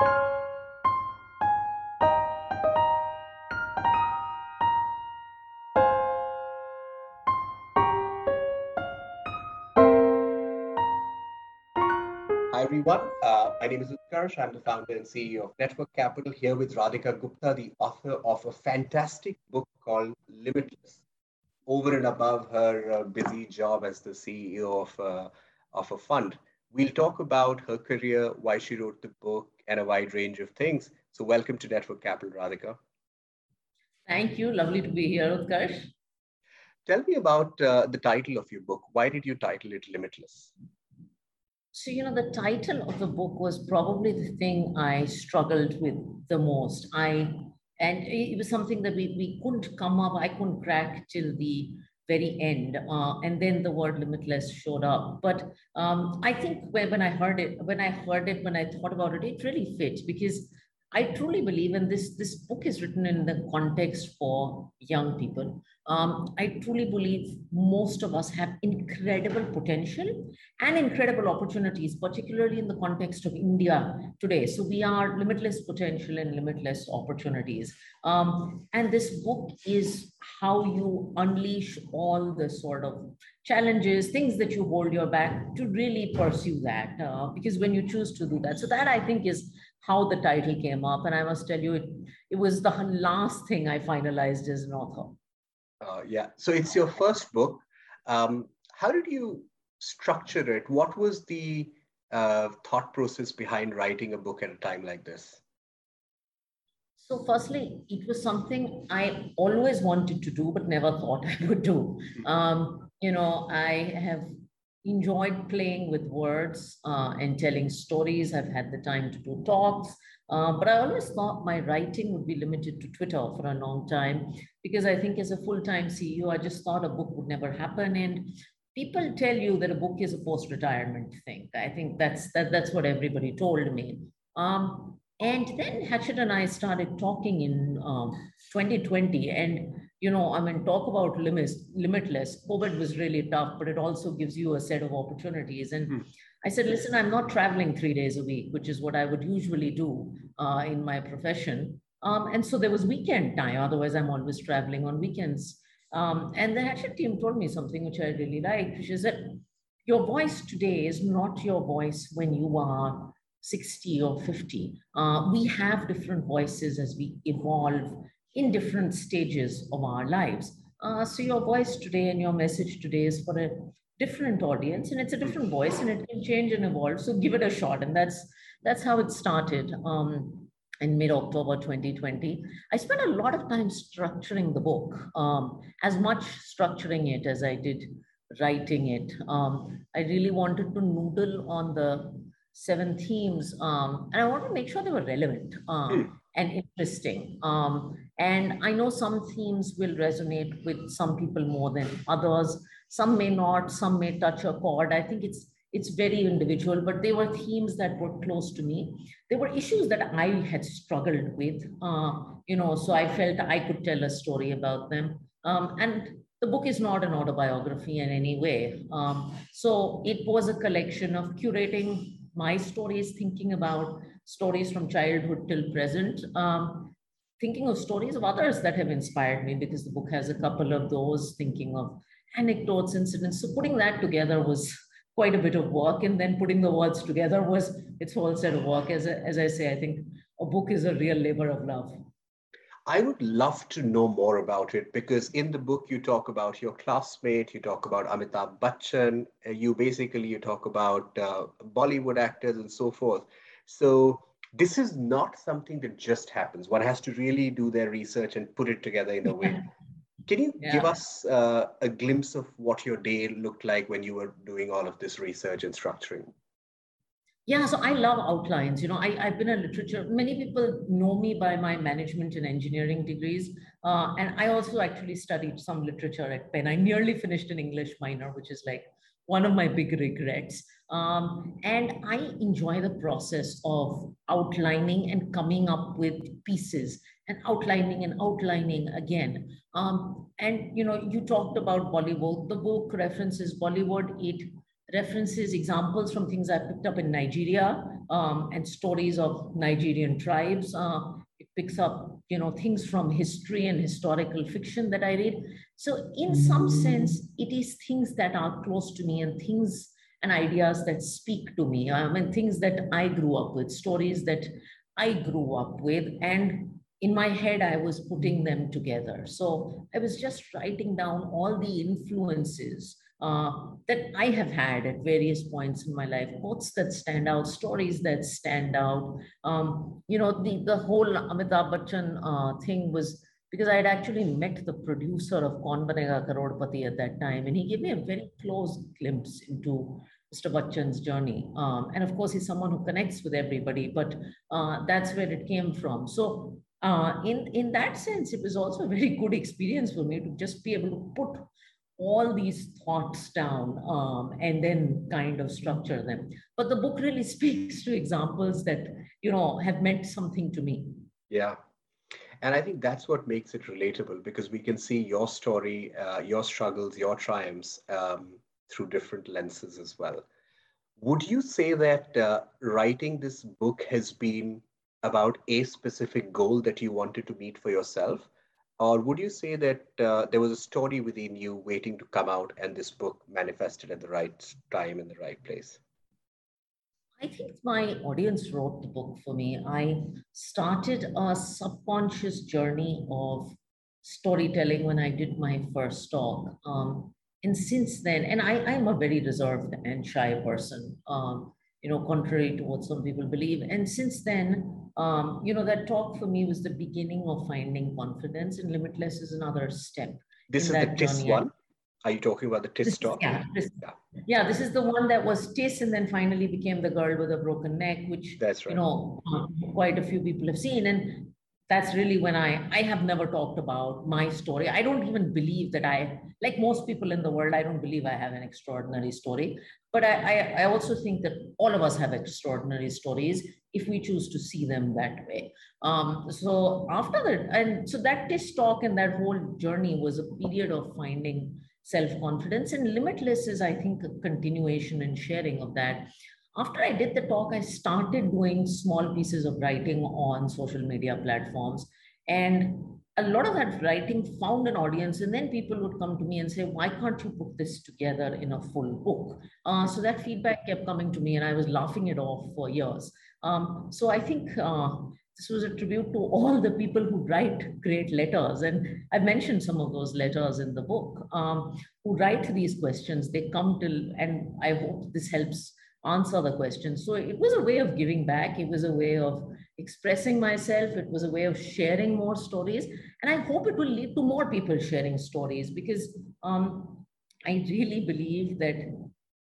Hi, everyone. Uh, my name is Utkarsh. I'm the founder and CEO of Network Capital here with Radhika Gupta, the author of a fantastic book called Limitless. Over and above her uh, busy job as the CEO of, uh, of a fund, we'll talk about her career, why she wrote the book, and a wide range of things. So, welcome to Network Capital, Radhika. Thank you. Lovely to be here, Utkarsh. Tell me about uh, the title of your book. Why did you title it Limitless? So, you know, the title of the book was probably the thing I struggled with the most. I and it was something that we, we couldn't come up, I couldn't crack till the very end. Uh, and then the word limitless showed up. But um, I think when, when I heard it, when I heard it, when I thought about it, it really fit because I truly believe, and this, this book is written in the context for young people. Um, I truly believe most of us have incredible potential and incredible opportunities, particularly in the context of India today. So we are limitless potential and limitless opportunities. Um, and this book is how you unleash all the sort of challenges, things that you hold your back to really pursue that. Uh, because when you choose to do that, so that I think is how the title came up. And I must tell you, it, it was the last thing I finalized as an author. Uh, yeah. So it's your first book. Um, how did you structure it? What was the uh, thought process behind writing a book at a time like this? So, firstly, it was something I always wanted to do, but never thought I would do. Hmm. Um, you know, I have enjoyed playing with words uh, and telling stories. I've had the time to do talks, uh, but I always thought my writing would be limited to Twitter for a long time because I think as a full-time CEO, I just thought a book would never happen. And people tell you that a book is a post-retirement thing. I think that's that, that's what everybody told me. Um, and then Hachette and I started talking in um, 2020, and you know, I mean, talk about limits, limitless. COVID was really tough, but it also gives you a set of opportunities. And hmm. I said, listen, I'm not traveling three days a week, which is what I would usually do uh, in my profession. Um, and so there was weekend time. Otherwise, I'm always traveling on weekends. Um, and the Hachette team told me something which I really liked, which is that your voice today is not your voice when you are 60 or 50. Uh, we have different voices as we evolve in different stages of our lives. Uh, so your voice today and your message today is for a different audience and it's a different voice and it can change and evolve. So give it a shot. And that's that's how it started um, in mid-October 2020. I spent a lot of time structuring the book, um, as much structuring it as I did writing it. Um, I really wanted to noodle on the seven themes um, and I wanted to make sure they were relevant. Mm and interesting. Um, and I know some themes will resonate with some people more than others. Some may not, some may touch a chord. I think it's it's very individual, but they were themes that were close to me. They were issues that I had struggled with, uh, you know, so I felt I could tell a story about them. Um, and the book is not an autobiography in any way. Um, so it was a collection of curating my stories, thinking about stories from childhood till present. Um, thinking of stories of others that have inspired me because the book has a couple of those, thinking of anecdotes, incidents. So putting that together was quite a bit of work. And then putting the words together was its whole set of work. As, as I say, I think a book is a real labor of love. I would love to know more about it because in the book you talk about your classmate, you talk about Amitabh Bachchan, uh, you basically you talk about uh, Bollywood actors and so forth. So this is not something that just happens. One has to really do their research and put it together in a way. Can you yeah. give us uh, a glimpse of what your day looked like when you were doing all of this research and structuring? Yeah, so I love outlines. You know, I, I've been a literature, many people know me by my management and engineering degrees. Uh, and I also actually studied some literature at Penn. I nearly finished an English minor, which is like one of my big regrets. Um, and I enjoy the process of outlining and coming up with pieces and outlining and outlining again. Um, and you know, you talked about Bollywood. The book references Bollywood. It references, examples from things I picked up in Nigeria um, and stories of Nigerian tribes. Uh, it picks up, you know, things from history and historical fiction that I read. So in some sense, it is things that are close to me and things and ideas that speak to me. I mean, things that I grew up with, stories that I grew up with, and in my head, I was putting them together. So I was just writing down all the influences uh, that I have had at various points in my life, quotes that stand out, stories that stand out. Um, you know, the, the whole Amitabh Bachchan uh, thing was because I had actually met the producer of Kaun Banega Crorepati at that time, and he gave me a very close glimpse into Mr. Bachchan's journey. Um, and of course, he's someone who connects with everybody, but uh, that's where it came from. So uh, in, in that sense, it was also a very good experience for me to just be able to put all these thoughts down um, and then kind of structure them. But the book really speaks to examples that, you know, have meant something to me. Yeah. And I think that's what makes it relatable because we can see your story, uh, your struggles, your triumphs um, through different lenses as well. Would you say that uh, writing this book has been about a specific goal that you wanted to meet for yourself? Or would you say that uh, there was a story within you waiting to come out and this book manifested at the right time in the right place? I think my audience wrote the book for me. I started a subconscious journey of storytelling when I did my first talk. Um, and since then, and I, I'm a very reserved and shy person, um, you know, contrary to what some people believe. And since then, um, you know, that talk for me was the beginning of finding confidence, and Limitless is another step. This is the TISS one? Are you talking about the TISS talk? Yeah, this, yeah. yeah, this is the one that was TISS and then finally became the girl with a broken neck, which, That's right. you know, quite a few people have seen. And that's really when I, I have never talked about my story. I don't even believe that I, like most people in the world, I don't believe I have an extraordinary story. But I, I, I also think that all of us have extraordinary stories if we choose to see them that way. Um, so after that, and so that TISS talk and that whole journey was a period of finding self-confidence and limitless is, I think, a continuation and sharing of that after I did the talk, I started doing small pieces of writing on social media platforms. And a lot of that writing found an audience. And then people would come to me and say, why can't you put this together in a full book? Uh, so that feedback kept coming to me, and I was laughing it off for years. Um, so I think uh, this was a tribute to all the people who write great letters. And I've mentioned some of those letters in the book um, who write these questions. They come till, and I hope this helps answer the question. So it was a way of giving back. It was a way of expressing myself. It was a way of sharing more stories. And I hope it will lead to more people sharing stories because um, I really believe that,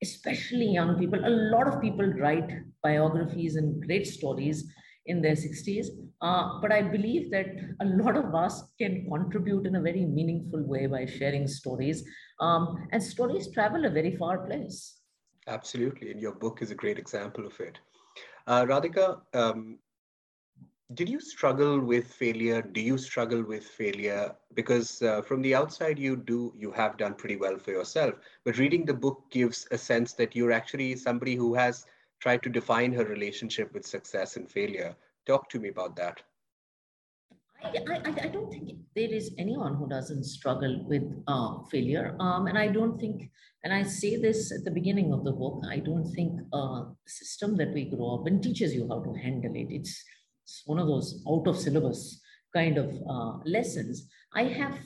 especially young people, a lot of people write biographies and great stories in their 60s. Uh, but I believe that a lot of us can contribute in a very meaningful way by sharing stories. Um, and stories travel a very far place. Absolutely. And your book is a great example of it. Uh, Radhika, um, did you struggle with failure? Do you struggle with failure? Because uh, from the outside, you do, you have done pretty well for yourself. But reading the book gives a sense that you're actually somebody who has tried to define her relationship with success and failure. Talk to me about that. I, I, I don't think there is anyone who doesn't struggle with uh, failure. Um, and I don't think, and I say this at the beginning of the book, I don't think uh, system that we grow up in teaches you how to handle it. It's, it's one of those out of syllabus kind of uh, lessons. I have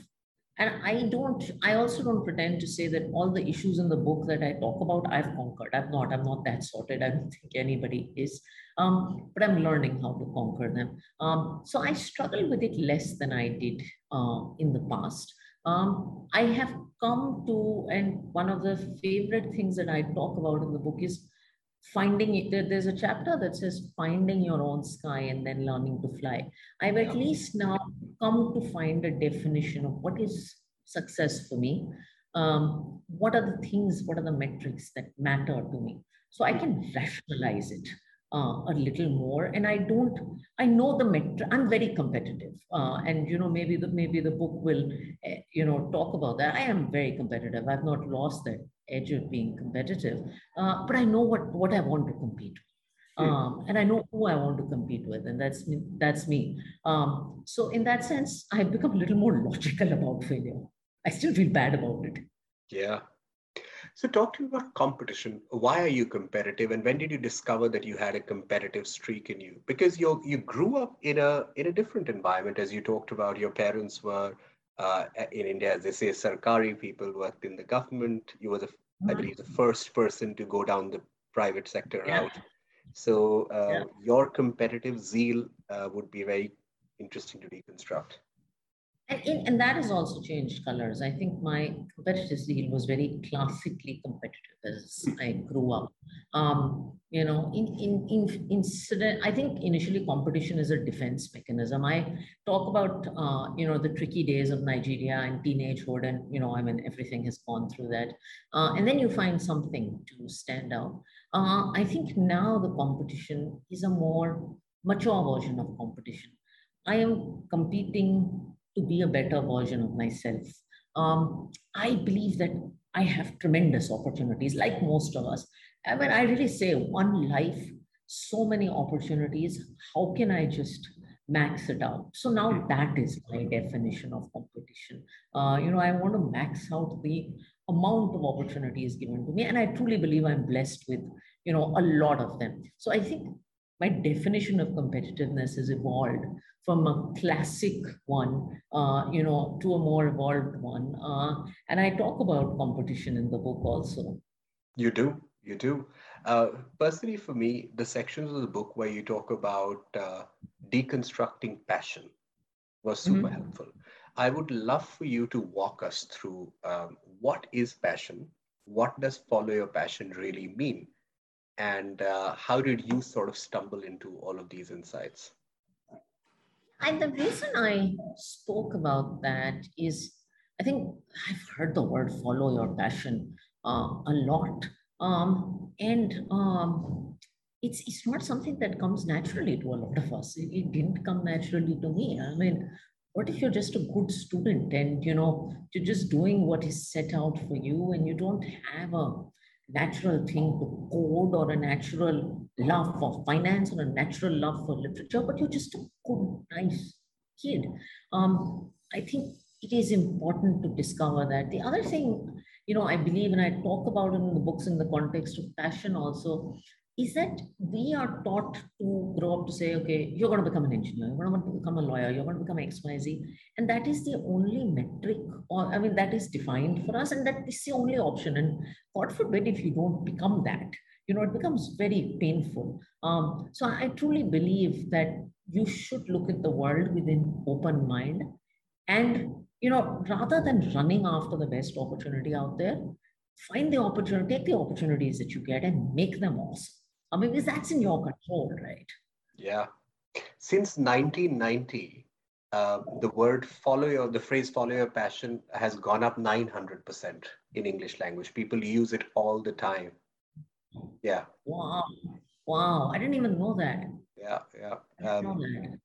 and i don't i also don't pretend to say that all the issues in the book that i talk about i've conquered. I'm not i'm not that sorted. I don't think anybody is. Um, but i'm learning how to conquer them. Um, so i struggle with it less than i did uh, in the past. Um, i have come to and one of the favorite things that i talk about in the book is finding it there's a chapter that says finding your own sky and then learning to fly. I've at least now come to find a definition of what is success for me um, what are the things what are the metrics that matter to me so i can rationalize it uh, a little more and i don't i know the metric i'm very competitive uh, and you know maybe the maybe the book will uh, you know talk about that i am very competitive i've not lost that edge of being competitive. Uh, but I know what, what I want to compete. Um, and I know who I want to compete with, and that's me. That's me. Um, so in that sense, I've become a little more logical about failure. I still feel bad about it. Yeah. So talk to me about competition. Why are you competitive, and when did you discover that you had a competitive streak in you? Because you you grew up in a in a different environment, as you talked about. Your parents were uh, in India, as they say, Sarkari people worked in the government. You were the, mm-hmm. I believe, the first person to go down the private sector yeah. route. So uh, yeah. your competitive zeal uh, would be very interesting to deconstruct. And, in, and that has also changed colors. I think my competitive zeal was very classically competitive as I grew up. Um, you know, in, in, in incident, I think initially competition is a defense mechanism. I talk about, uh, you know, the tricky days of Nigeria and teenagehood and, you know, I mean, everything has gone through that. Uh, and then you find something to stand out. Uh, I think now the competition is a more mature version of competition. I am competing to be a better version of myself. Um, I believe that I have tremendous opportunities, like most of us. I mean, I really say one life, so many opportunities. How can I just max it out? So now that is my definition of competition. Uh, you know, I want to max out the amount of opportunities given to me, and I truly believe I'm blessed with, you know, a lot of them. So I think my definition of competitiveness has evolved from a classic one, uh, you know, to a more evolved one. Uh, and I talk about competition in the book also. You do, you do. Uh, personally, for me, the sections of the book where you talk about uh, deconstructing passion was super mm-hmm. helpful. I would love for you to walk us through um, what is passion, what does follow your passion really mean, and uh, how did you sort of stumble into all of these insights? And the reason I spoke about that is I think I've heard the word follow your passion uh, a lot. Um, and um, it's, it's not something that comes naturally to a lot of us. It, it didn't come naturally to me. I mean, what if you're just a good student and you know you're just doing what is set out for you and you don't have a natural thing to code or a natural love for finance or a natural love for literature, but you're just a good, nice kid. Um, I think it is important to discover that. The other thing, you know, I believe, and I talk about it in the books in the context of passion also, is that we are taught to grow up to say, okay, you're going to become an engineer, you're going to become a lawyer, you're going to become XYZ. And that is the only metric, or I mean, that is defined for us, and that is the only option. And God forbid if you don't become that, you know, it becomes very painful. Um, so I truly believe that you should look at the world with an open mind. And, you know, rather than running after the best opportunity out there, find the opportunity, take the opportunities that you get and make them awesome. I mean, because that's in your control, right? Yeah. Since 1990, uh, the word follow your, the phrase follow your passion has gone up 900% in English language. People use it all the time. Yeah. Wow. Wow. I didn't even know that. Yeah, yeah. Um,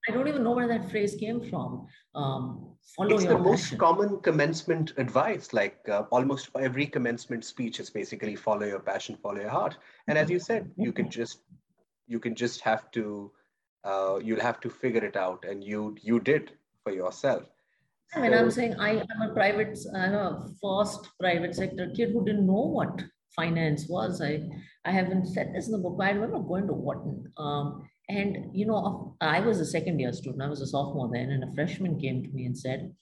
I don't even know where that phrase came from. Um, follow it's the passion. most common commencement advice. Like uh, almost every commencement speech is basically follow your passion, follow your heart. And as you said, you can just you can just have to uh, you'll have to figure it out, and you you did for yourself. I mean, I'm saying I am a private, I'm a first private sector kid who didn't know what finance was. I I haven't said this in the book, but I remember going to Wharton. Um, and, you know, I was a second year student, I was a sophomore then, and a freshman came to me and said,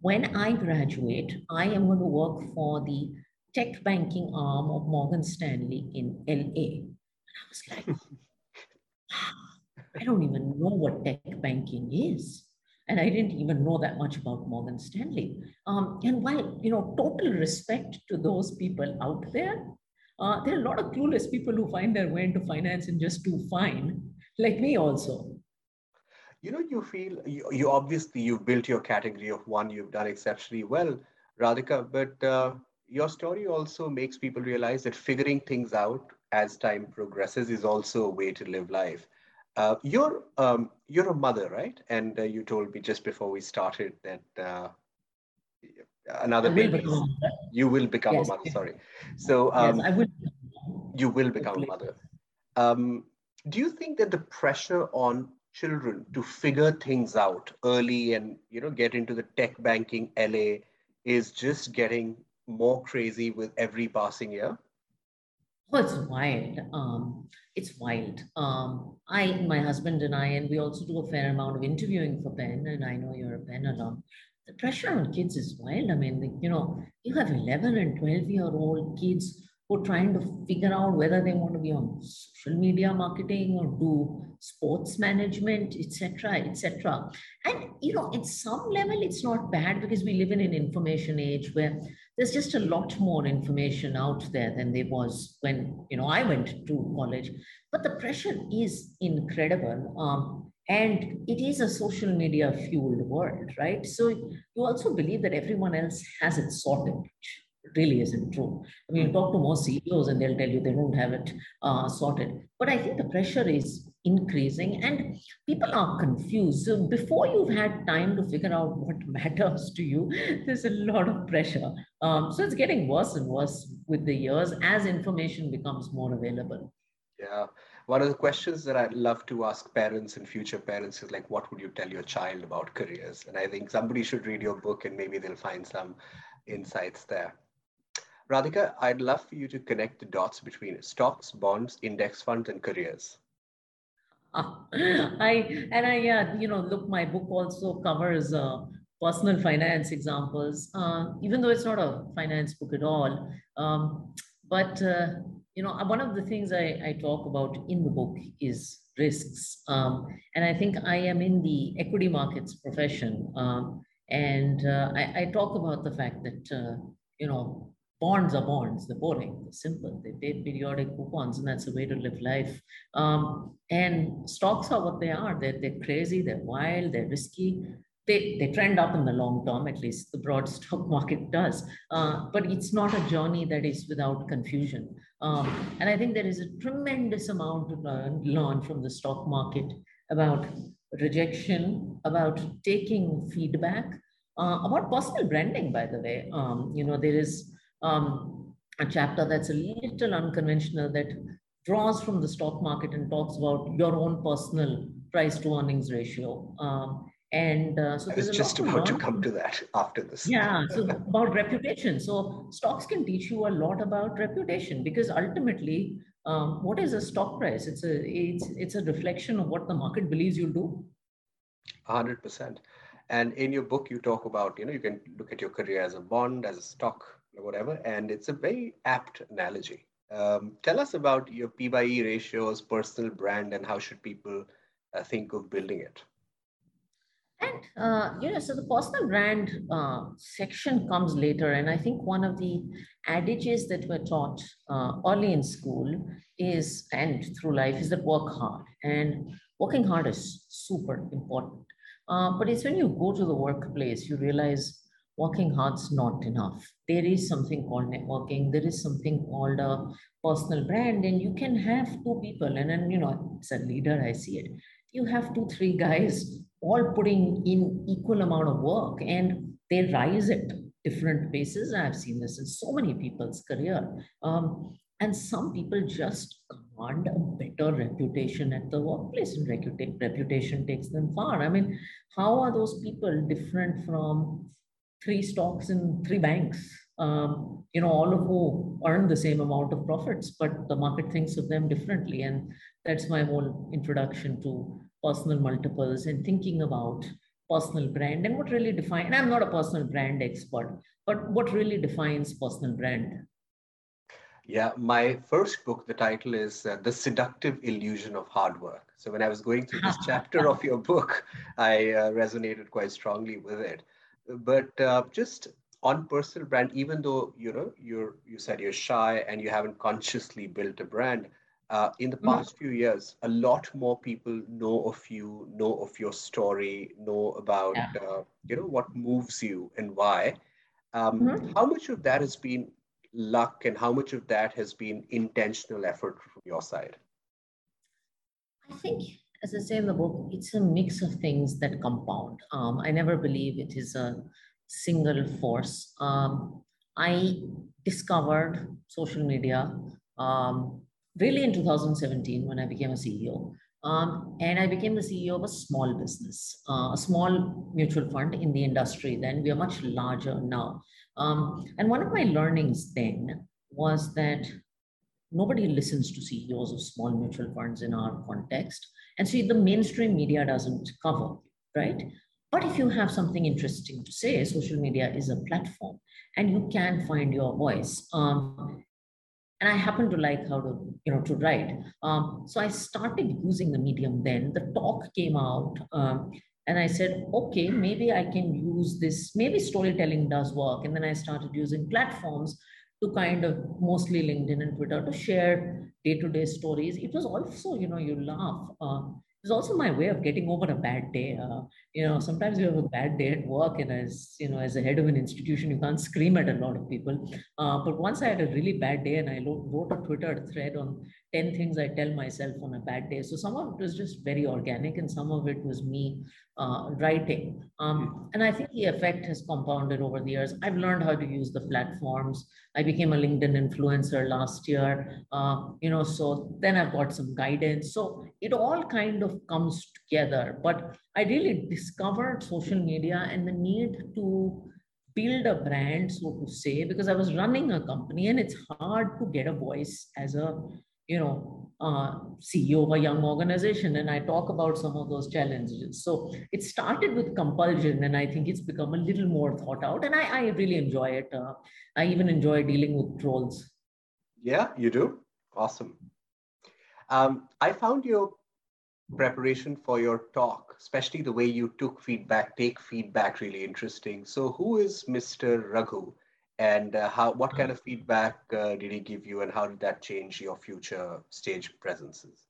when I graduate, I am going to work for the tech banking arm of Morgan Stanley in LA. And I was like, I don't even know what tech banking is. And I didn't even know that much about Morgan Stanley. Um, and while, you know, total respect to those people out there, uh, there are a lot of clueless people who find their way into finance and just do fine like me also you know you feel you, you obviously you've built your category of one you've done exceptionally well radhika but uh, your story also makes people realize that figuring things out as time progresses is also a way to live life uh, you're um, you're a mother right and uh, you told me just before we started that uh, another baby. You will become yes. a mother. Sorry. So um, yes, I will. You will become a mother. Um, do you think that the pressure on children to figure things out early and you know get into the tech banking LA is just getting more crazy with every passing year? Oh, it's wild. Um, it's wild. Um, I, my husband and I, and we also do a fair amount of interviewing for Penn, and I know you're a Penn alum. The pressure on kids is wild. I mean, you know, you have 11 and 12 year old kids who are trying to figure out whether they want to be on social media marketing or do sports management, etc., etc. And you know, at some level, it's not bad because we live in an information age where there's just a lot more information out there than there was when you know I went to college. But the pressure is incredible. Um, and it is a social media fueled world, right? So you also believe that everyone else has it sorted, really isn't true. I mean, you talk to most CEOs and they'll tell you they don't have it uh, sorted. But I think the pressure is increasing and people are confused. So before you've had time to figure out what matters to you, there's a lot of pressure. Um, so it's getting worse and worse with the years as information becomes more available. Yeah. One of the questions that I'd love to ask parents and future parents is like, what would you tell your child about careers? And I think somebody should read your book and maybe they'll find some insights there. Radhika, I'd love for you to connect the dots between stocks, bonds, index funds, and careers. I and I yeah, you know, look, my book also covers uh, personal finance examples, uh, even though it's not a finance book at all. Um, but uh, you know, one of the things I, I talk about in the book is risks, um, and I think I am in the equity markets profession, um, and uh, I, I, talk about the fact that uh, you know bonds are bonds. They're boring. They're simple. They pay periodic coupons, and that's the way to live life. Um, and stocks are what they are. They're, they're crazy. They're wild. They're risky. They, they trend up in the long term, at least the broad stock market does. Uh, but it's not a journey that is without confusion. Um, and I think there is a tremendous amount to learn, learn from the stock market about rejection, about taking feedback, uh, about personal branding, by the way. Um, you know, there is um, a chapter that's a little unconventional that draws from the stock market and talks about your own personal price to earnings ratio. Um, and uh, so I was just about to come to that after this. Yeah, so about reputation. So stocks can teach you a lot about reputation because ultimately, um, what is a stock price? It's a it's it's a reflection of what the market believes you'll do. Hundred percent. And in your book, you talk about you know you can look at your career as a bond, as a stock, whatever, and it's a very apt analogy. Um, tell us about your P ratios, personal brand, and how should people uh, think of building it. And, uh, you know, so the personal brand uh, section comes later. And I think one of the adages that were taught uh, early in school is, and through life, is that work hard. And working hard is super important. Uh, but it's when you go to the workplace, you realize working hard's not enough. There is something called networking. There is something called a personal brand. And you can have two people. And then, you know, as a leader, I see it. You have two, three guys all putting in equal amount of work and they rise at different paces. I've seen this in so many people's career. Um, and some people just command a better reputation at the workplace and reputation takes them far. I mean, how are those people different from three stocks in three banks? Um, you know, all of who earn the same amount of profits, but the market thinks of them differently. And that's my whole introduction to personal multiples and thinking about personal brand and what really define and i'm not a personal brand expert but what really defines personal brand yeah my first book the title is uh, the seductive illusion of hard work so when i was going through this chapter of your book i uh, resonated quite strongly with it but uh, just on personal brand even though you know you're you said you're shy and you haven't consciously built a brand uh, in the mm-hmm. past few years, a lot more people know of you, know of your story, know about yeah. uh, you know what moves you and why. Um, mm-hmm. How much of that has been luck, and how much of that has been intentional effort from your side? I think, as I say in the book, it's a mix of things that compound. Um, I never believe it is a single force. Um, I discovered social media um, really in 2017 when I became a CEO. Um, and I became the CEO of a small business, uh, a small mutual fund in the industry. Then we are much larger now. Um, and one of my learnings then was that nobody listens to CEOs of small mutual funds in our context. And see, the mainstream media doesn't cover, right? But if you have something interesting to say, social media is a platform and you can find your voice. Um, and I happen to like how to, you know, to write. Um, so I started using the medium then. The talk came out, um, and I said, okay, maybe I can use this. Maybe storytelling does work. And then I started using platforms to kind of mostly LinkedIn and Twitter to share day-to-day stories. It was also, you know, you laugh. Uh, it's also my way of getting over a bad day. Uh, you know, sometimes you have a bad day at work, and as you know, as a head of an institution, you can't scream at a lot of people. Uh, but once I had a really bad day, and I wrote a Twitter thread on 10 things I tell myself on a bad day. So some of it was just very organic, and some of it was me uh, writing. Um, and I think the effect has compounded over the years. I've learned how to use the platforms. I became a LinkedIn influencer last year, uh, you know, so then I've got some guidance. So it all kind of comes together. But I really discovered social media and the need to build a brand, so to say, because I was running a company and it's hard to get a voice as a you know, uh, CEO of a young organization, and I talk about some of those challenges. So it started with compulsion, and I think it's become a little more thought out, and I, I really enjoy it. Uh, I even enjoy dealing with trolls. Yeah, you do. Awesome. Um, I found your preparation for your talk, especially the way you took feedback, take feedback, really interesting. So, who is Mr. Raghu? And uh, how what kind of feedback uh, did he give you and how did that change your future stage presences?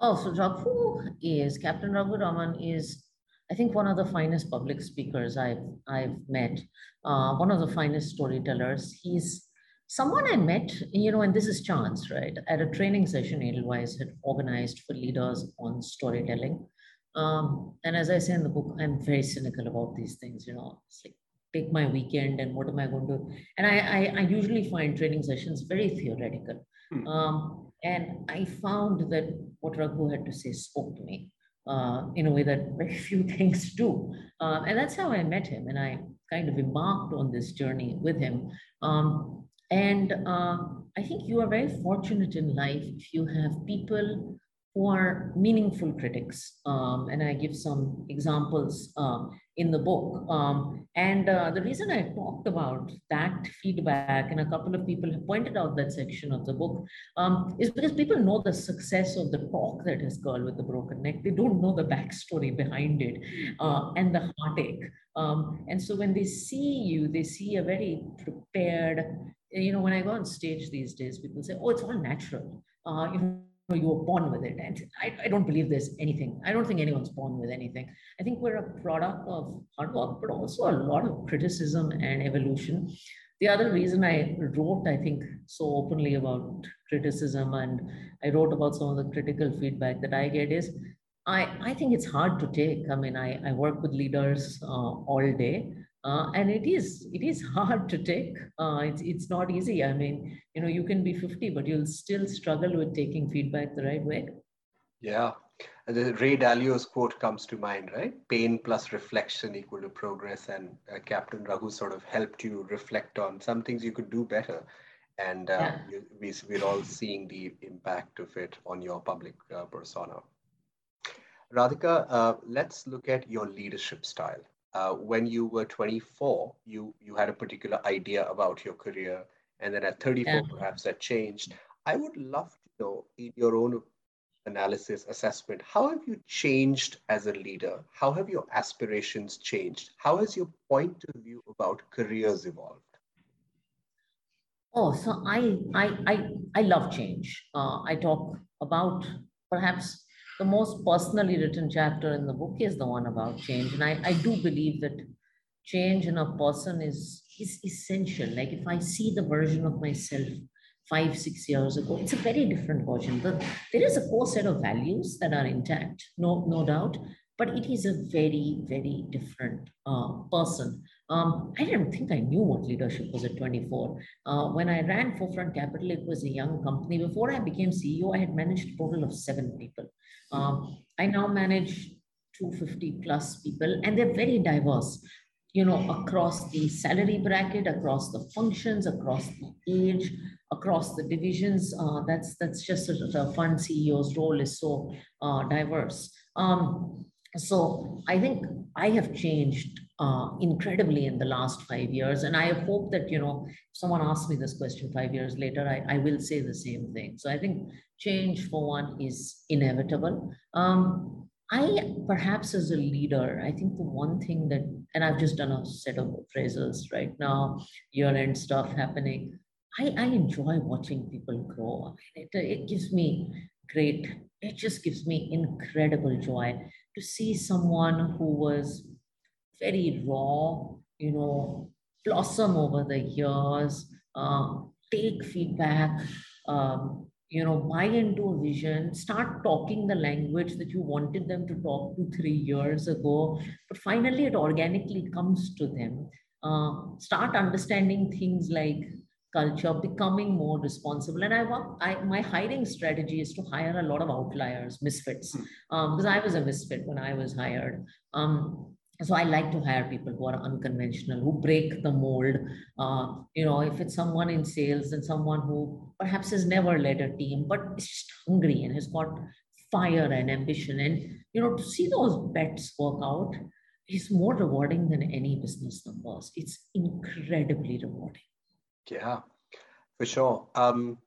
Oh so raghu is captain raghu raman is i think one of the finest public speakers i've i've met. Uh, one of the finest storytellers. He's someone i met you know and this is chance right? At a training session edelweiss had organized for leaders on storytelling. Um, and as i say in the book i'm very cynical about these things you know. It's like take my weekend and what am I going to? And I, I, I usually find training sessions very theoretical. Hmm. Um, and I found that what Raghu had to say spoke to me uh, in a way that very few things do. Uh, and that's how I met him. And I kind of embarked on this journey with him. Um, and uh, I think you are very fortunate in life if you have people who are meaningful critics. Um, and I give some examples uh, in the book. Um, and uh, the reason I talked about that feedback, and a couple of people have pointed out that section of the book, um, is because people know the success of the talk that is Girl with the Broken Neck. They don't know the backstory behind it uh, and the heartache. Um, and so when they see you, they see a very prepared, you know, when I go on stage these days, people say, oh, it's all natural. Uh, you know, you were born with it. And I, I don't believe there's anything. I don't think anyone's born with anything. I think we're a product of hard work, but also a lot of criticism and evolution. The other reason I wrote, I think, so openly about criticism and I wrote about some of the critical feedback that I get is I, I think it's hard to take. I mean, I, I work with leaders uh, all day. Uh, and it is it is hard to take. Uh, it's, it's not easy. I mean you know you can be 50 but you'll still struggle with taking feedback the right way. Yeah. The ray dalio's quote comes to mind right? Pain plus reflection equal to progress. And uh, captain raghu sort of helped you reflect on some things you could do better. And uh, yeah. we, we're all seeing the impact of it on your public uh, persona. Radhika uh, let's look at your leadership style uh, when you were 24, you you had a particular idea about your career, and then at 34, yeah. perhaps that changed. I would love to know, in your own analysis, assessment, how have you changed as a leader? How have your aspirations changed? How has your point of view about careers evolved? Oh, so I I I, I love change. Uh, I talk about perhaps the most personally written chapter in the book is the one about change. And I, I do believe that change in a person is, is essential. Like if I see the version of myself five, six years ago, it's a very different version. But there is a core set of values that are intact, no, no doubt. but it is a very, very different uh, person. Um, I didn't think I knew what leadership was at 24. Uh, when I ran Forefront Capital, it was a young company. Before I became CEO, I had managed a total of seven people. Um, I now manage 250 plus people, and they're very diverse you know, across the salary bracket, across the functions, across the age, across the divisions. Uh, that's that's just a, a fund CEO's role is so uh, diverse. Um, so I think I have changed uh, incredibly in the last five years, and I hope that you know, someone asks me this question five years later, I, I will say the same thing. So I think change for one is inevitable. Um, I perhaps as a leader, I think the one thing that, and I've just done a set of appraisals right now, year-end stuff happening. I, I enjoy watching people grow. It, it gives me great, it just gives me incredible joy to see someone who was very raw, you know, blossom over the years, uh, take feedback, um, you know, buy into a vision, start talking the language that you wanted them to talk to three years ago, but finally it organically comes to them. Uh, start understanding things like culture, becoming more responsible. And I want, I, my hiring strategy is to hire a lot of outliers, misfits, hmm. um, because I was a misfit when I was hired. Um, so I like to hire people who are unconventional, who break the mold. Uh, you know, if it's someone in sales and someone who perhaps has never led a team, but is just hungry and has got fire and ambition. And, you know, to see those bets work out is more rewarding than any business numbers. It's incredibly rewarding. Yeah, for sure. Um,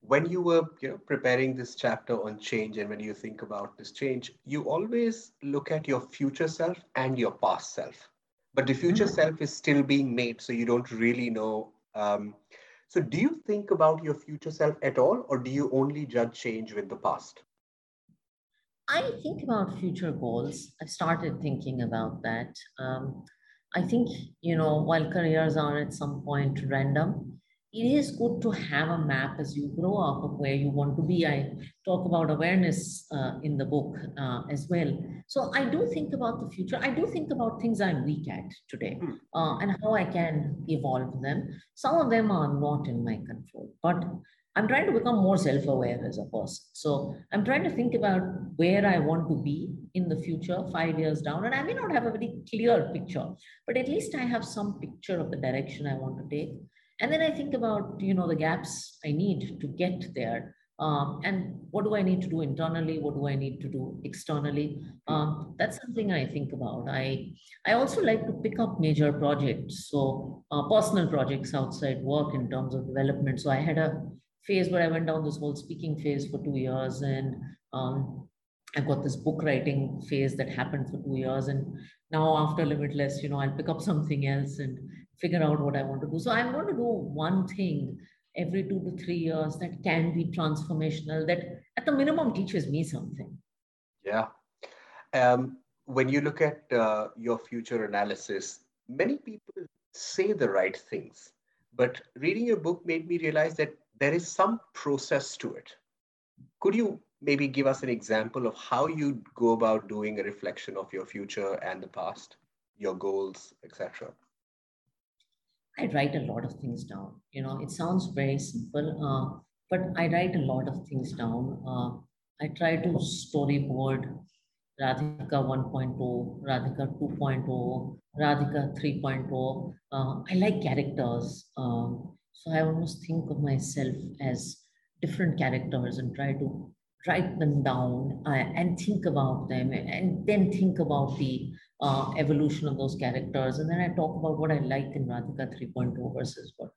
when you were you know preparing this chapter on change and when you think about this change you always look at your future self and your past self. But the future mm-hmm. self is still being made so you don't really know um, so do you think about your future self at all or do you only judge change with the past? I think about future goals. I've started thinking about that. Um, i think you know while careers are at some point random it is good to have a map as you grow up of where you want to be. I talk about awareness uh, in the book uh, as well. So I do think about the future. I do think about things I'm weak at today hmm. uh, and how I can evolve them. Some of them are not in my control, but I'm trying to become more self-aware as a person. So I'm trying to think about where I want to be in the future, five years down. And I may not have a very clear picture, but at least I have some picture of the direction I want to take and then i think about you know the gaps i need to get there. Um, and what do i need to do internally? What do i need to do externally? Um, that's something i think about. I i also like to pick up major projects. So uh, personal projects outside work in terms of development. So i had a phase where i went down this whole speaking phase for two years and um, I've got this book writing phase that happened for two years. And now after Limitless, you know, I'll pick up something else and figure out what I want to do. So I'm going to do one thing every two to three years that can be transformational, that at the minimum teaches me something. Yeah. Um, when you look at uh, your future analysis, many people say the right things, but reading your book made me realize that there is some process to it. Could you maybe give us an example of how you go about doing a reflection of your future and the past, your goals, etc.? I write a lot of things down. You know, it sounds very simple, uh, but I write a lot of things down. Uh, I try to storyboard Radhika 1.0, Radhika 2.0, Radhika 3.0. Uh, I like characters. Um, so I almost think of myself as different characters and try to write them down uh, and think about them and then think about the uh, evolution of those characters. And then I talk about what I like in Radhika 3.0 versus what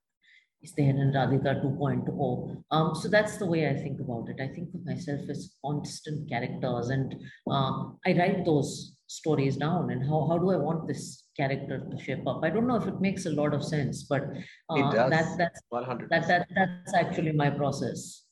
is there in Radhika 2.0. Um, so that's the way I think about it. I think of myself as constant characters and uh, I write those stories down and how, how do I want this character to shape up? I don't know if it makes a lot of sense, but uh, that, that's, 100%. that, that, that's actually my process.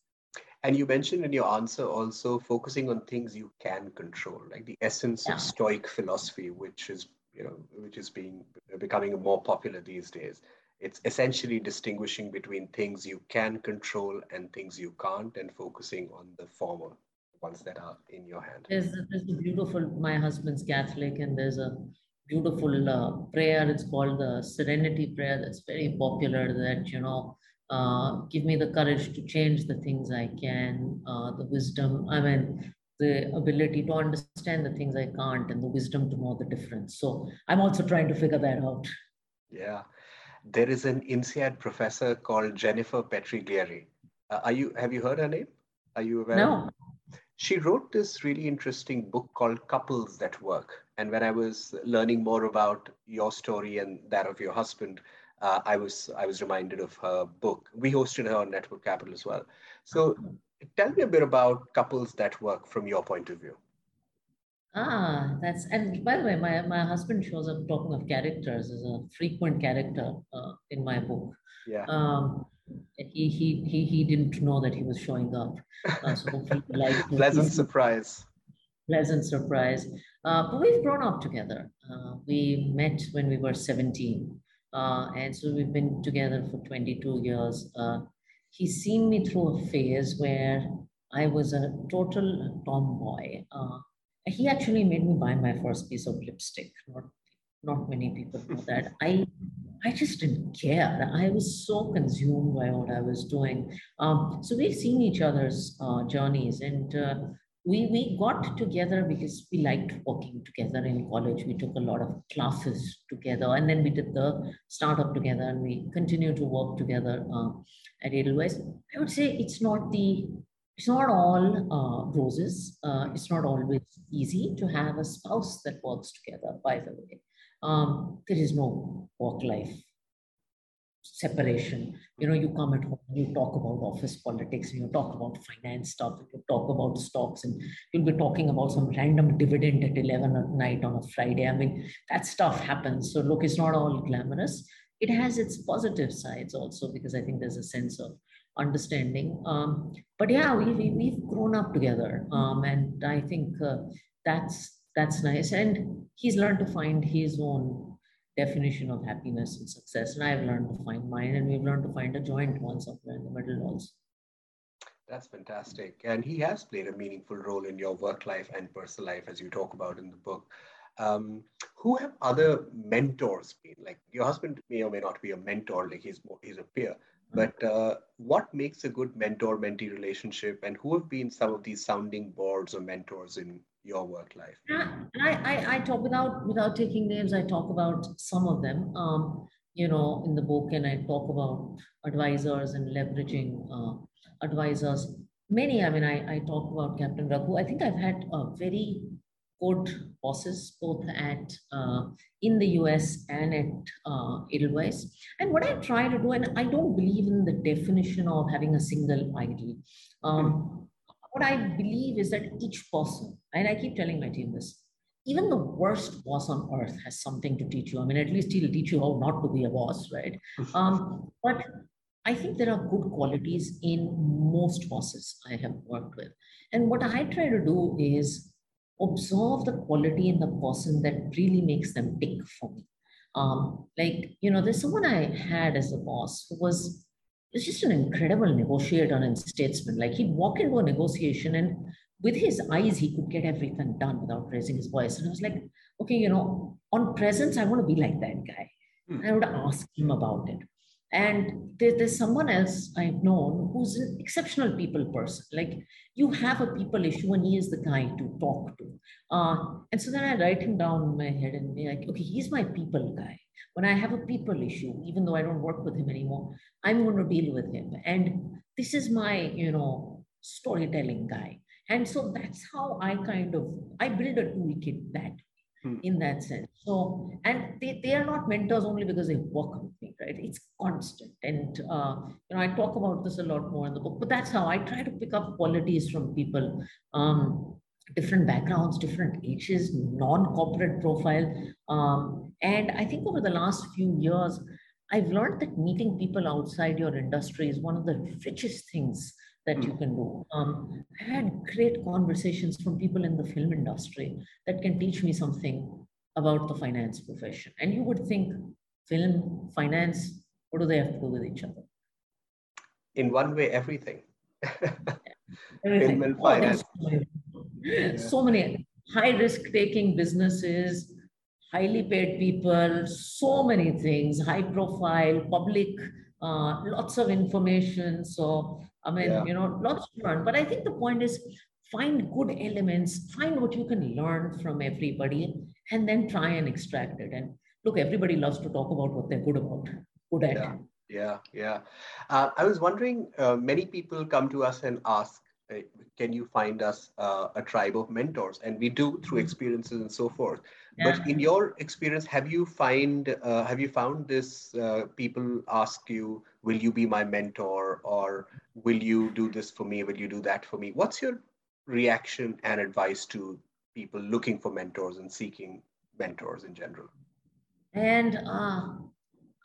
And you mentioned in your answer also focusing on things you can control, like the essence yeah. of Stoic philosophy, which is you know which is being becoming more popular these days. It's essentially distinguishing between things you can control and things you can't, and focusing on the former, ones that are in your hand? There's, there's a beautiful, my husband's Catholic, and there's a beautiful uh, prayer. It's called the Serenity Prayer. That's very popular. That, you know, uh, give me the courage to change the things I can, uh, the wisdom, I mean, the ability to understand the things I can't, and the wisdom to know the difference. So I'm also trying to figure that out. Yeah. There is an INSEAD professor called Jennifer Petriglieri. Uh, are you, have you heard her name? Are you aware? No. She wrote this really interesting book called Couples That Work. And when I was learning more about your story and that of your husband, uh, I was I was reminded of her book. We hosted her on Network Capital as well. So tell me a bit about couples that work from your point of view. Ah, that's and by the way, my my husband shows up talking of characters as a frequent character uh, in my book. Yeah. Um, he he he he didn't know that he was showing up. Uh, so hopefully, like pleasant surprise. Pleasant surprise. Uh, but we've grown up together. Uh, we met when we were seventeen. Uh, and so we've been together for 22 years. Uh, he's seen me through a phase where I was a total tomboy. Uh, he actually made me buy my first piece of lipstick. Not, not many people know that. I, I just didn't care. I was so consumed by what I was doing. Um, so we've seen each other's uh, journeys, and uh, we we got together because we liked working together in college. We took a lot of classes together, and then we did the startup together, and we continue to work together uh, at Edelweiss. I would say it's not the it's not all uh, roses. Uh, it's not always easy to have a spouse that works together. By the way, um, there is no work life separation. You know, you come at home, you talk about office politics, and you talk about finance stuff, and you talk about stocks, and you'll be talking about some random dividend at 11 at night on a Friday. I mean, that stuff happens. So, look, it's not all glamorous. It has its positive sides also, because I think there's a sense of understanding. Um, but yeah, we, we, we've grown up together. Um, and I think uh, that's that's nice. And he's learned to find his own definition of happiness and success. And I've learned to find mine, and we've learned to find a joint one somewhere in the middle also. That's fantastic. And he has played a meaningful role in your work life and personal life, as you talk about in the book. Um, who have other mentors been? Like your husband may or may not be a mentor, like he's more, he's a peer. But uh, what makes a good mentor-mentee relationship, and who have been some of these sounding boards or mentors in your work life? I, I, I talk without without taking names. I talk about some of them. Um, you know, in the book, and I talk about advisors and leveraging uh, advisors. Many. I mean, I, I talk about Captain Raghu. I think I've had a very good bosses both at uh, in the US and at uh, Edelweiss. And what I try to do, and I don't believe in the definition of having a single idol. Um, what I believe is that each person, and I keep telling my team this, even the worst boss on earth has something to teach you. I mean, at least he'll teach you how not to be a boss, right? Um, but I think there are good qualities in most bosses I have worked with. And what I try to do is observe the quality in the person that really makes them tick for me. Um, like, you know, there's someone I had as a boss who was was just an incredible negotiator and statesman. Like he'd walk into a negotiation and with his eyes, he could get everything done without raising his voice. And I was like, okay, you know, on presence, I want to be like that guy. Hmm. I would ask him about it. And there, there's someone else I've known who's an exceptional people person. Like you have a people issue and he is the guy to talk to. Uh, and so then I write him down in my head and be like, okay, he's my people guy. When I have a people issue, even though I don't work with him anymore, I'm going to deal with him. And this is my, you know, storytelling guy. And so that's how I kind of I build a toolkit that hmm. in that sense. So, and they, they are not mentors only because they work with me, right? It's constant. And, uh, you know, I talk about this a lot more in the book, but that's how I try to pick up qualities from people, um, different backgrounds, different ages, non-corporate profile. Um, and I think over the last few years, I've learned that meeting people outside your industry is one of the richest things that you can do. Um, I had great conversations from people in the film industry that can teach me something about the finance profession. And you would think film, finance, what do they have to do with each other? In one way, everything. Everything. Film and finance. Oh, so, many, so many high risk taking businesses, highly paid people, so many things, high profile, public, uh, lots of information. So, I mean, yeah. you know, lots to learn. But I think the point is find good elements, find what you can learn from everybody, and then try and extract it. And look, everybody loves to talk about what they're good about, good at. Yeah, yeah. yeah. Uh, I was wondering, uh, many people come to us and ask, can you find us uh, a tribe of mentors and we do through mm-hmm. experiences and so forth yeah. but in your experience have you find uh, have you found this uh, people ask you will you be my mentor or will you do this for me will you do that for me what's your reaction and advice to people looking for mentors and seeking mentors in general and uh,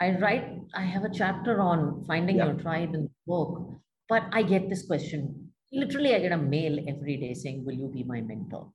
i write i have a chapter on finding yeah. your tribe in the book but i get this question literally I get a mail every day saying, will you be my mentor?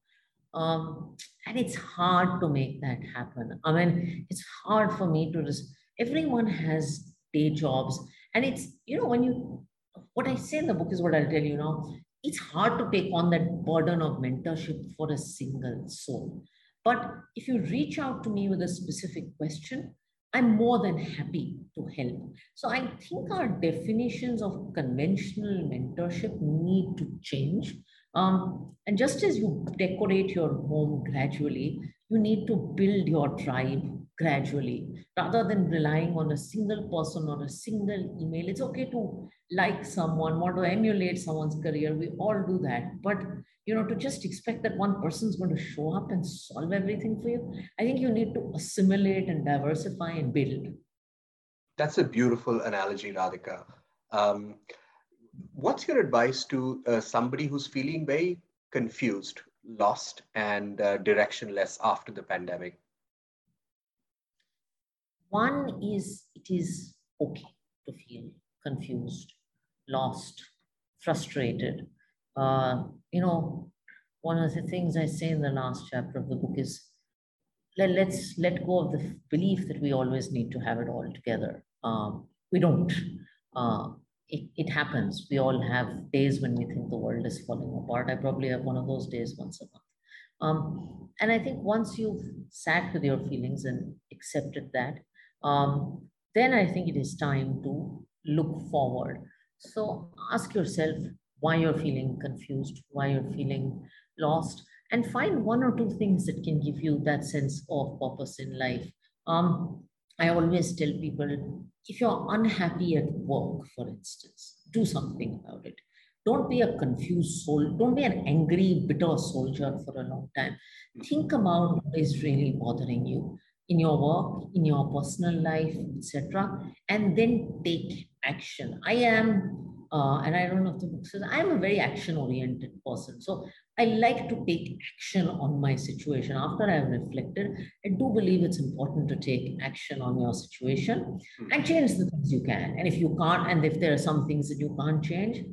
Um, and it's hard to make that happen. I mean, it's hard for me to just, everyone has day jobs. And it's, you know, when you, what I say in the book is what I'll tell you now. It's hard to take on that burden of mentorship for a single soul. But if you reach out to me with a specific question, I'm more than happy to help. So I think our definitions of conventional mentorship need to change. Um, and just as you decorate your home gradually, you need to build your tribe gradually rather than relying on a single person or a single email. It's okay to like someone, want to emulate someone's career. We all do that. But you know, to just expect that one person's going to show up and solve everything for you, I think you need to assimilate and diversify and build. That's a beautiful analogy, Radhika. Um, what's your advice to uh, somebody who's feeling very confused, lost, and uh, directionless after the pandemic? One is it is okay to feel confused, lost, frustrated uh, you know, one of the things I say in the last chapter of the book is let, let's let go of the belief that we always need to have it all together. Um, we don't. Uh, it, it happens. We all have days when we think the world is falling apart. I probably have one of those days once a month. Um, and I think once you've sat with your feelings and accepted that, um, then I think it is time to look forward. So ask yourself, why you're feeling confused, why you're feeling lost, and find one or two things that can give you that sense of purpose in life. Um, I always tell people if you're unhappy at work, for instance, do something about it. Don't be a confused soul. Don't be an angry, bitter soldier for a long time. Think about what is really bothering you in your work, in your personal life, etc., and then take action. I am uh, and I don't know if the book says I'm a very action oriented person. So I like to take action on my situation. After I've reflected, I do believe it's important to take action on your situation and hmm. change the things you can. And if you can't, and if there are some things that you can't change,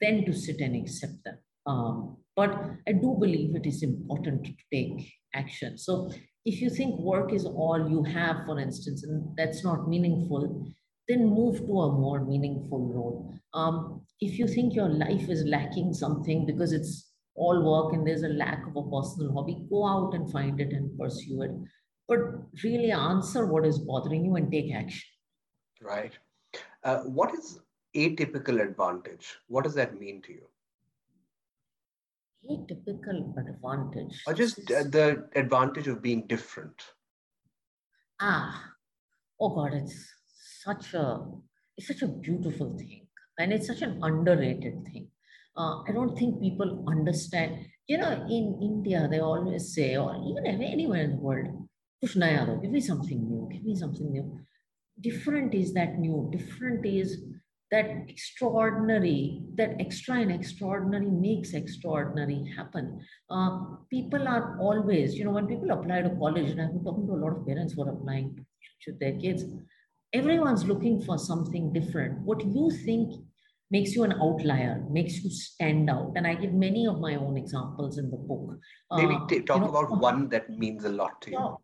then to sit and accept them. Um, but I do believe it is important to take action. So if you think work is all you have, for instance, and that's not meaningful, then move to a more meaningful role. Um, if you think your life is lacking something because it's all work and there's a lack of a personal hobby, go out and find it and pursue it. But really answer what is bothering you and take action. Right. Uh, what is atypical advantage? What does that mean to you? Atypical advantage. Or just uh, the advantage of being different. Ah, oh God, it's such a it's such a beautiful thing. And it's such an underrated thing. Uh, i don't think people understand. You know in india they always say or even anywhere in the world push naya give me something new give me something new. Different is that new. Different is that extraordinary that extra and extraordinary makes extraordinary happen uh, people are always you know when people apply to college and i've been talking to a lot of parents who are applying to their kids everyone's looking for something different. What you think makes you an outlier, makes you stand out. And I give many of my own examples in the book. Maybe uh, talk you know, about one that means a lot to you.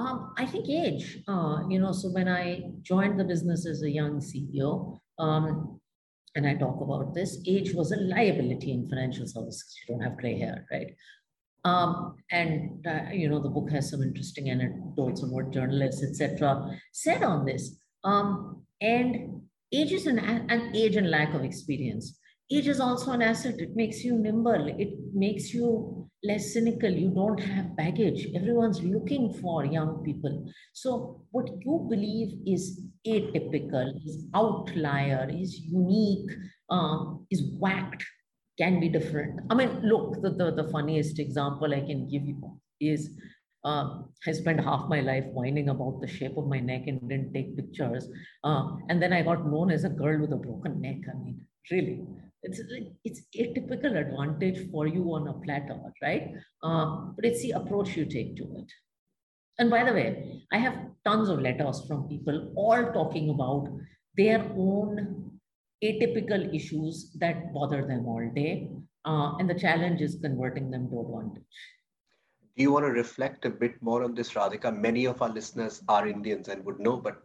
Um, I think age. Uh, you know, so when I joined the business as a young CEO, um, and I talk about this, age was a liability in financial services. You don't have gray hair, right? Um, and uh, you know the book has some interesting anecdotes on what journalists, etc., said on this. Um, and age is an, an age and lack of experience. Age is also an asset. It makes you nimble. It makes you less cynical. You don't have baggage. Everyone's looking for young people. So what you believe is atypical, is outlier, is unique, um, is whacked, can be different. I mean, look, the, the, the funniest example I can give you is uh, I spent half my life whining about the shape of my neck and didn't take pictures. Uh, and then I got known as a girl with a broken neck. I mean, really, it's it's atypical advantage for you on a platter, right? Uh, but it's the approach you take to it. And by the way, I have tons of letters from people all talking about their own atypical issues that bother them all day. Uh, and the challenge is converting them to advantage. Do you want to reflect a bit more on this, Radhika? Many of our listeners are Indians and would know, but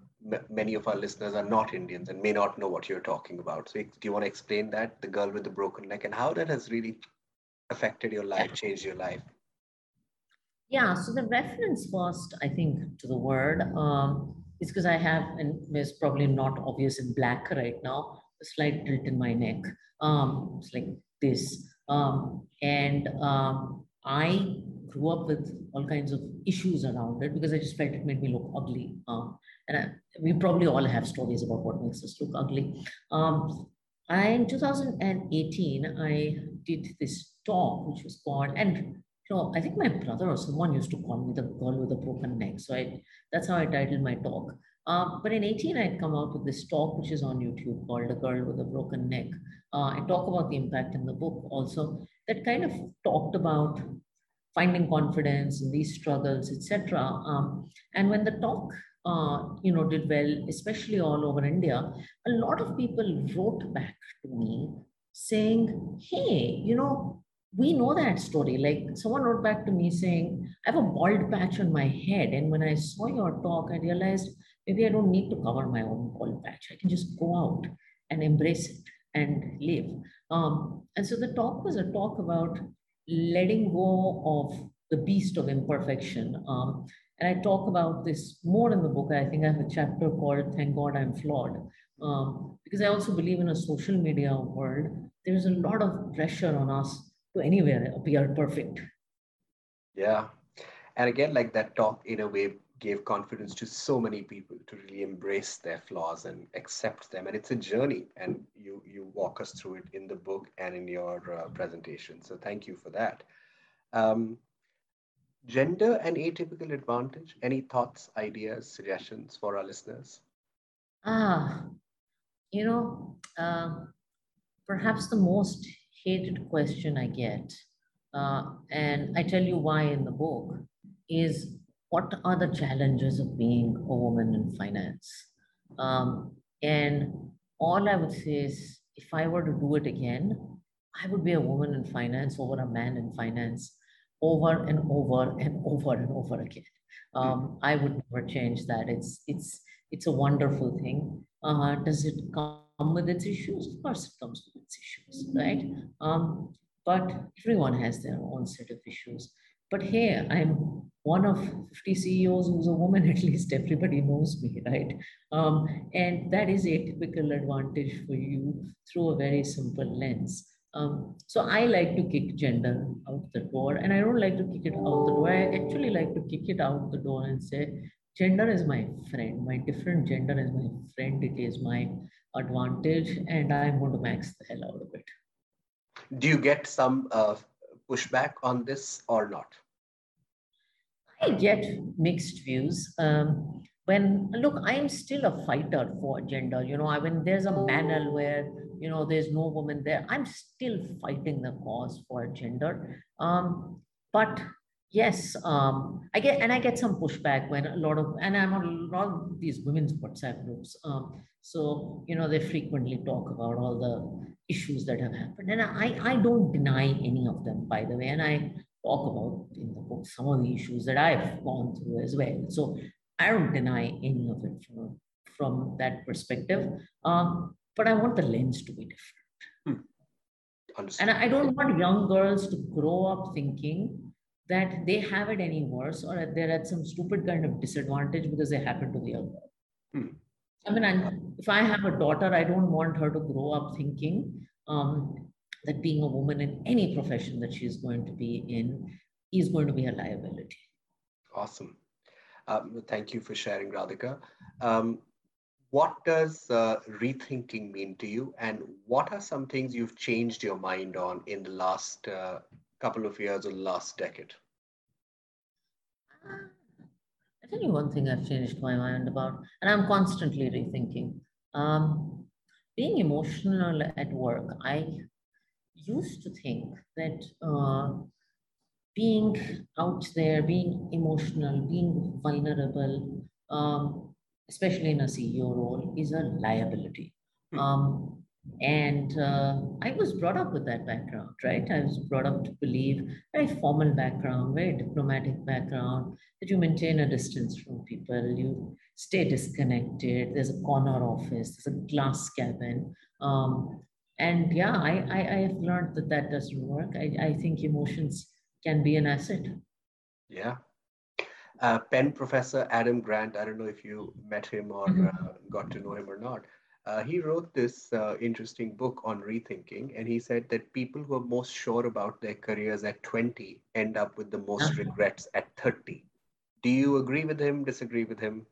many of our listeners are not Indians and may not know what you're talking about. So, do you want to explain that, the girl with the broken neck, and how that has really affected your life, changed your life? Yeah, so the reference first, I think, to the word um, is because I have, and it's probably not obvious in black right now, a slight tilt in my neck. Um, it's like this. Um, and um, I grew up with all kinds of issues around it because I just felt it made me look ugly. Um, and I, we probably all have stories about what makes us look ugly. Um, I, in 2018, I did this talk, which was called, and you know, I think my brother or someone used to call me the girl with a broken neck. So I, that's how I titled my talk. Um, but in 18, I'd come out with this talk, which is on YouTube called A Girl with a Broken Neck. Uh, I talk about the impact in the book also that kind of talked about finding confidence in these struggles, etc. Um, and when the talk, uh, you know, did well, especially all over India, a lot of people wrote back to me saying, hey, you know, we know that story. Like someone wrote back to me saying, I have a bald patch on my head. And when I saw your talk, I realized maybe I don't need to cover my own bald patch. I can just go out and embrace it and live. Um, and so the talk was a talk about letting go of the beast of imperfection. Um, and I talk about this more in the book. I think I have a chapter called Thank God I'm Flawed. Um, because I also believe in a social media world, there's a lot of pressure on us to anywhere appear perfect. Yeah. And again, like that talk in a way gave confidence to so many people to really embrace their flaws and accept them. And it's a journey, and you you walk us through it in the book and in your uh, presentation. So thank you for that. Um, gender and atypical advantage. Any thoughts, ideas, suggestions for our listeners? Ah, you know, uh, perhaps the most hated question I get, uh, and I tell you why in the book, is what are the challenges of being a woman in finance? Um, and all I would say is if I were to do it again, I would be a woman in finance over a man in finance over and over and over and over again. Um, I would never change that. It's it's it's a wonderful thing. Uh, does it come with its issues. Of course, it comes with its issues, right? Um, but everyone has their own set of issues. But hey, I'm one of 50 CEOs who's a woman, at least everybody knows me, right? Um, and that is atypical advantage for you through a very simple lens. Um, so I like to kick gender out the door, and I don't like to kick it out the door. I actually like to kick it out the door and say, gender is my friend. My different gender is my friend. It is my advantage and I'm going to max the hell out of it. Do you get some uh, pushback on this or not? I get mixed views. Um, when look, I'm still a fighter for gender. You know, I mean, there's a panel where you know there's no woman there. I'm still fighting the cause for gender. Um, but yes, um, I get and I get some pushback when a lot of and I'm on a lot of these women's WhatsApp groups. Um, so, you know, they frequently talk about all the issues that have happened. And I, I don't deny any of them, by the way. And I talk about in the book some of the issues that I've gone through as well. So I don't deny any of it from, from that perspective. Um, but I want the lens to be different. Hmm. And I don't want young girls to grow up thinking that they have it any worse or they're at some stupid kind of disadvantage because they happen to be a girl. Hmm. I mean, I, if I have a daughter, I don't want her to grow up thinking um, that being a woman in any profession that she's going to be in is going to be a liability. Awesome. Um, thank you for sharing, Radhika. Um, what does uh, rethinking mean to you, and what are some things you've changed your mind on in the last uh, couple of years or last decade? I tell you one thing I've changed my mind about, and I'm constantly rethinking. Um, being emotional at work, I used to think that uh, being out there, being emotional, being vulnerable, um, especially in a CEO role, is a liability. Hmm. Um, and uh, I was brought up with that background, right? I was brought up to believe very formal background, very diplomatic background, that you maintain a distance from people, you stay disconnected. There's a corner office, there's a glass cabin. Um, and yeah, I, I, I have learned that that doesn't work. I, I think emotions can be an asset. Yeah. Uh, Penn professor Adam Grant, I don't know if you met him or mm-hmm. uh, got to know him or not. Uh, he wrote this uh, interesting book on rethinking, and he said that people who are most sure about their careers at 20 end up with the most uh-huh. regrets at 30. Do you agree with him, disagree with him?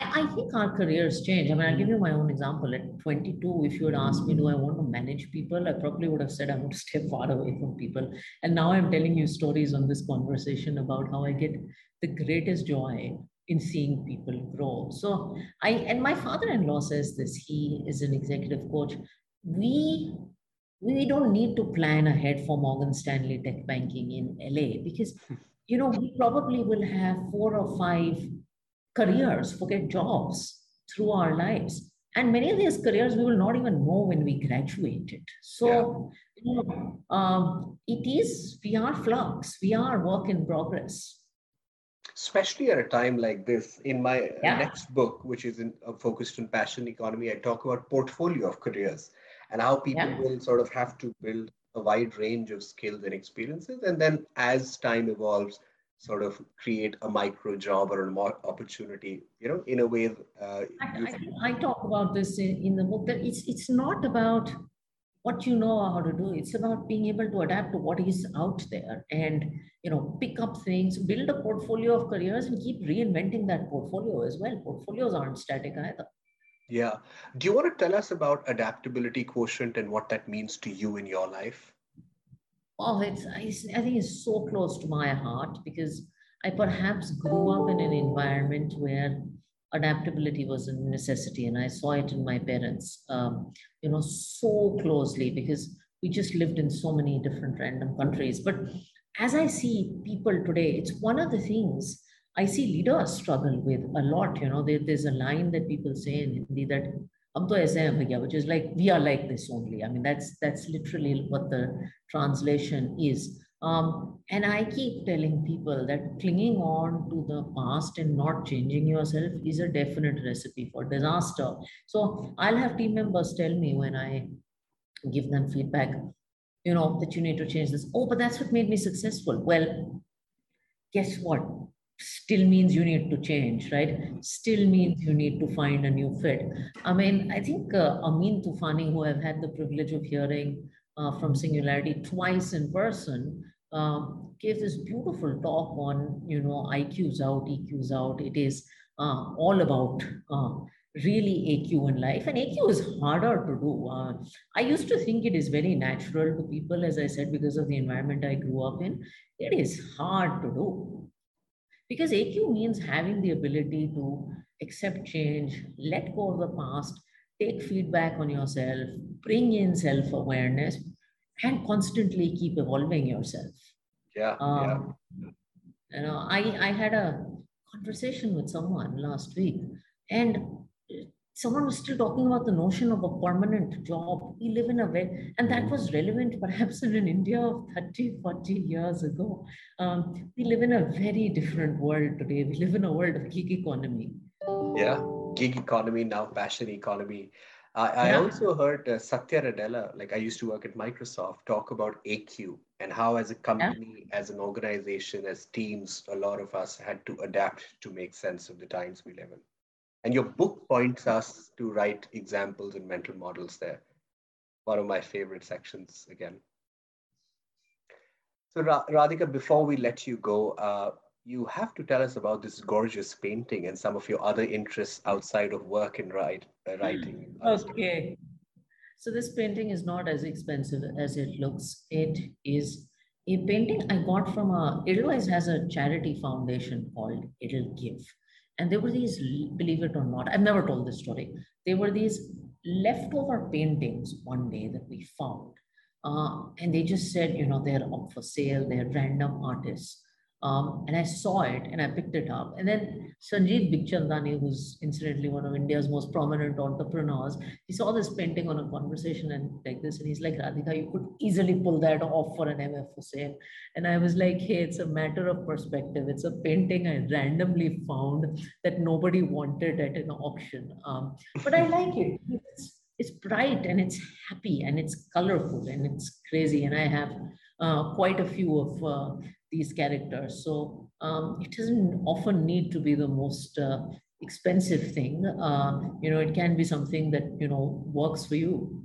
I, think our careers change. I mean, I'll give you my own example. At 22, if you had asked me, do I want to manage people? I probably would have said I want to stay far away from people. And now I'm telling you stories on this conversation about how I get the greatest joy in seeing people grow. So I and my father-in-law says this. He is an executive coach. We we don't need to plan ahead for Morgan Stanley tech banking in LA because you know we probably will have four or five careers, forget jobs through our lives. And many of these careers we will not even know when we graduated. So, yeah. you know, um, it is, we are flux, we are work in progress. Especially at a time like this, in my yeah. next book, which is in, uh, focused on passion economy, I talk about portfolio of careers and how people yeah. will sort of have to build a wide range of skills and experiences. And then as time evolves, sort of create a micro job or an opportunity you know in a way uh, I, I, I, talk about this in, in the book that it's it's not about what you know how to do. It's about being able to adapt to what is out there and you know pick up things build a portfolio of careers and keep reinventing that portfolio as well. Portfolios aren't static either. Yeah. Do you want to tell us about adaptability quotient and what that means to you in your life oh, it's, I think it's so close to my heart because I perhaps grew up in an environment where adaptability was a necessity. And I saw it in my parents, um, you know, so closely because we just lived in so many different random countries. But as I see people today, it's one of the things I see leaders struggle with a lot. You know, there, there's a line that people say in Hindi that हम तो ऐसे हैं भैया which is like we are like this only i mean that's that's literally what the translation is um, and i keep telling people that clinging on to the past and not changing yourself is a definite recipe for disaster so i'll have team members tell me when i give them feedback you know that you need to change this oh but that's what made me successful well guess what Still means you need to change, right? Still means you need to find a new fit. I mean, I think uh, Amin Toufani, who I've had the privilege of hearing uh, from Singularity twice in person, um, gave this beautiful talk on, you know, IQs out, EQs out. It is uh, all about uh, really AQ in life. And AQ is harder to do. Uh, I used to think it is very natural to people, as I said, because of the environment I grew up in. It is hard to do. Because AQ means having the ability to accept change, let go of the past, take feedback on yourself, bring in self awareness, and constantly keep evolving yourself. Yeah. Um, yeah. You know, I, I had a conversation with someone last week, and someone was still talking about the notion of a permanent job. We live in a way, and that was relevant perhaps in an India of 30, 40 years ago. Um, we live in a very different world today. We live in a world of gig economy. Yeah, gig economy, now passion economy. I, I yeah. also heard uh, Satya Nadella, like I used to work at Microsoft, talk about AQ and how, as a company, yeah. as an organization, as teams, a lot of us had to adapt to make sense of the times we live in. And your book points us to write examples and mental models there. One of my favorite sections again. So, Radhika, before we let you go, uh, you have to tell us about this gorgeous painting and some of your other interests outside of work and write, uh, writing. Okay. So this painting is not as expensive as it looks. It is a painting I got from a, Edelweiss has a charity foundation called EdelGive. And there were these, believe it or not, I've never told this story. There were these leftover paintings one day that we found. Uh, and they just said, you know, they're up for sale, they're random artists. Um, and I saw it and I picked it up. And then Sanjeev Bikhchandani, who's incidentally one of India's most prominent entrepreneurs, he saw this painting on a conversation and like this, and he's like, Radhika, you could easily pull that off for an MF sale. And I was like, hey, it's a matter of perspective. It's a painting I randomly found that nobody wanted at an auction. Um, but I like it. It's, it's bright and it's happy and it's colorful and it's crazy. And I have uh, quite a few of uh, these characters. So um, it doesn't often need to be the most uh, expensive thing. Uh, you know, it can be something that, you know, works for you.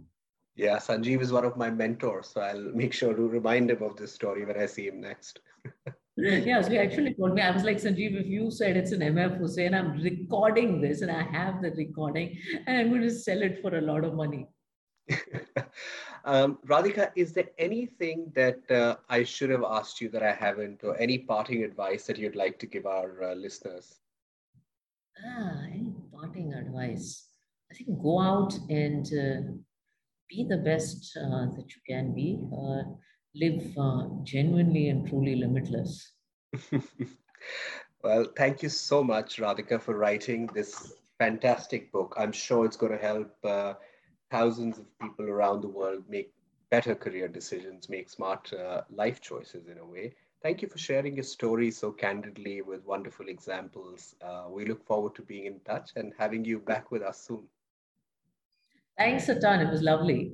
Yeah, Sanjeev is one of my mentors. So I'll make sure to remind him of this story when I see him next. yeah, so he actually told me, I was like, Sanjeev, if you said it's an MF Hussain, I'm recording this and I have the recording and I'm going to sell it for a lot of money. um, Radhika, is there anything that uh, I should have asked you that I haven't, or any parting advice that you'd like to give our uh, listeners? Ah, any parting advice? I think go out and uh, be the best uh, that you can be. Uh, live uh, genuinely and truly limitless. well, thank you so much, Radhika, for writing this fantastic book. I'm sure it's going to help thousands of people around the world make better career decisions, make smart uh, life choices in a way. Thank you for sharing your story so candidly with wonderful examples. Uh, we look forward to being in touch and having you back with us soon. Thanks a ton. It was lovely.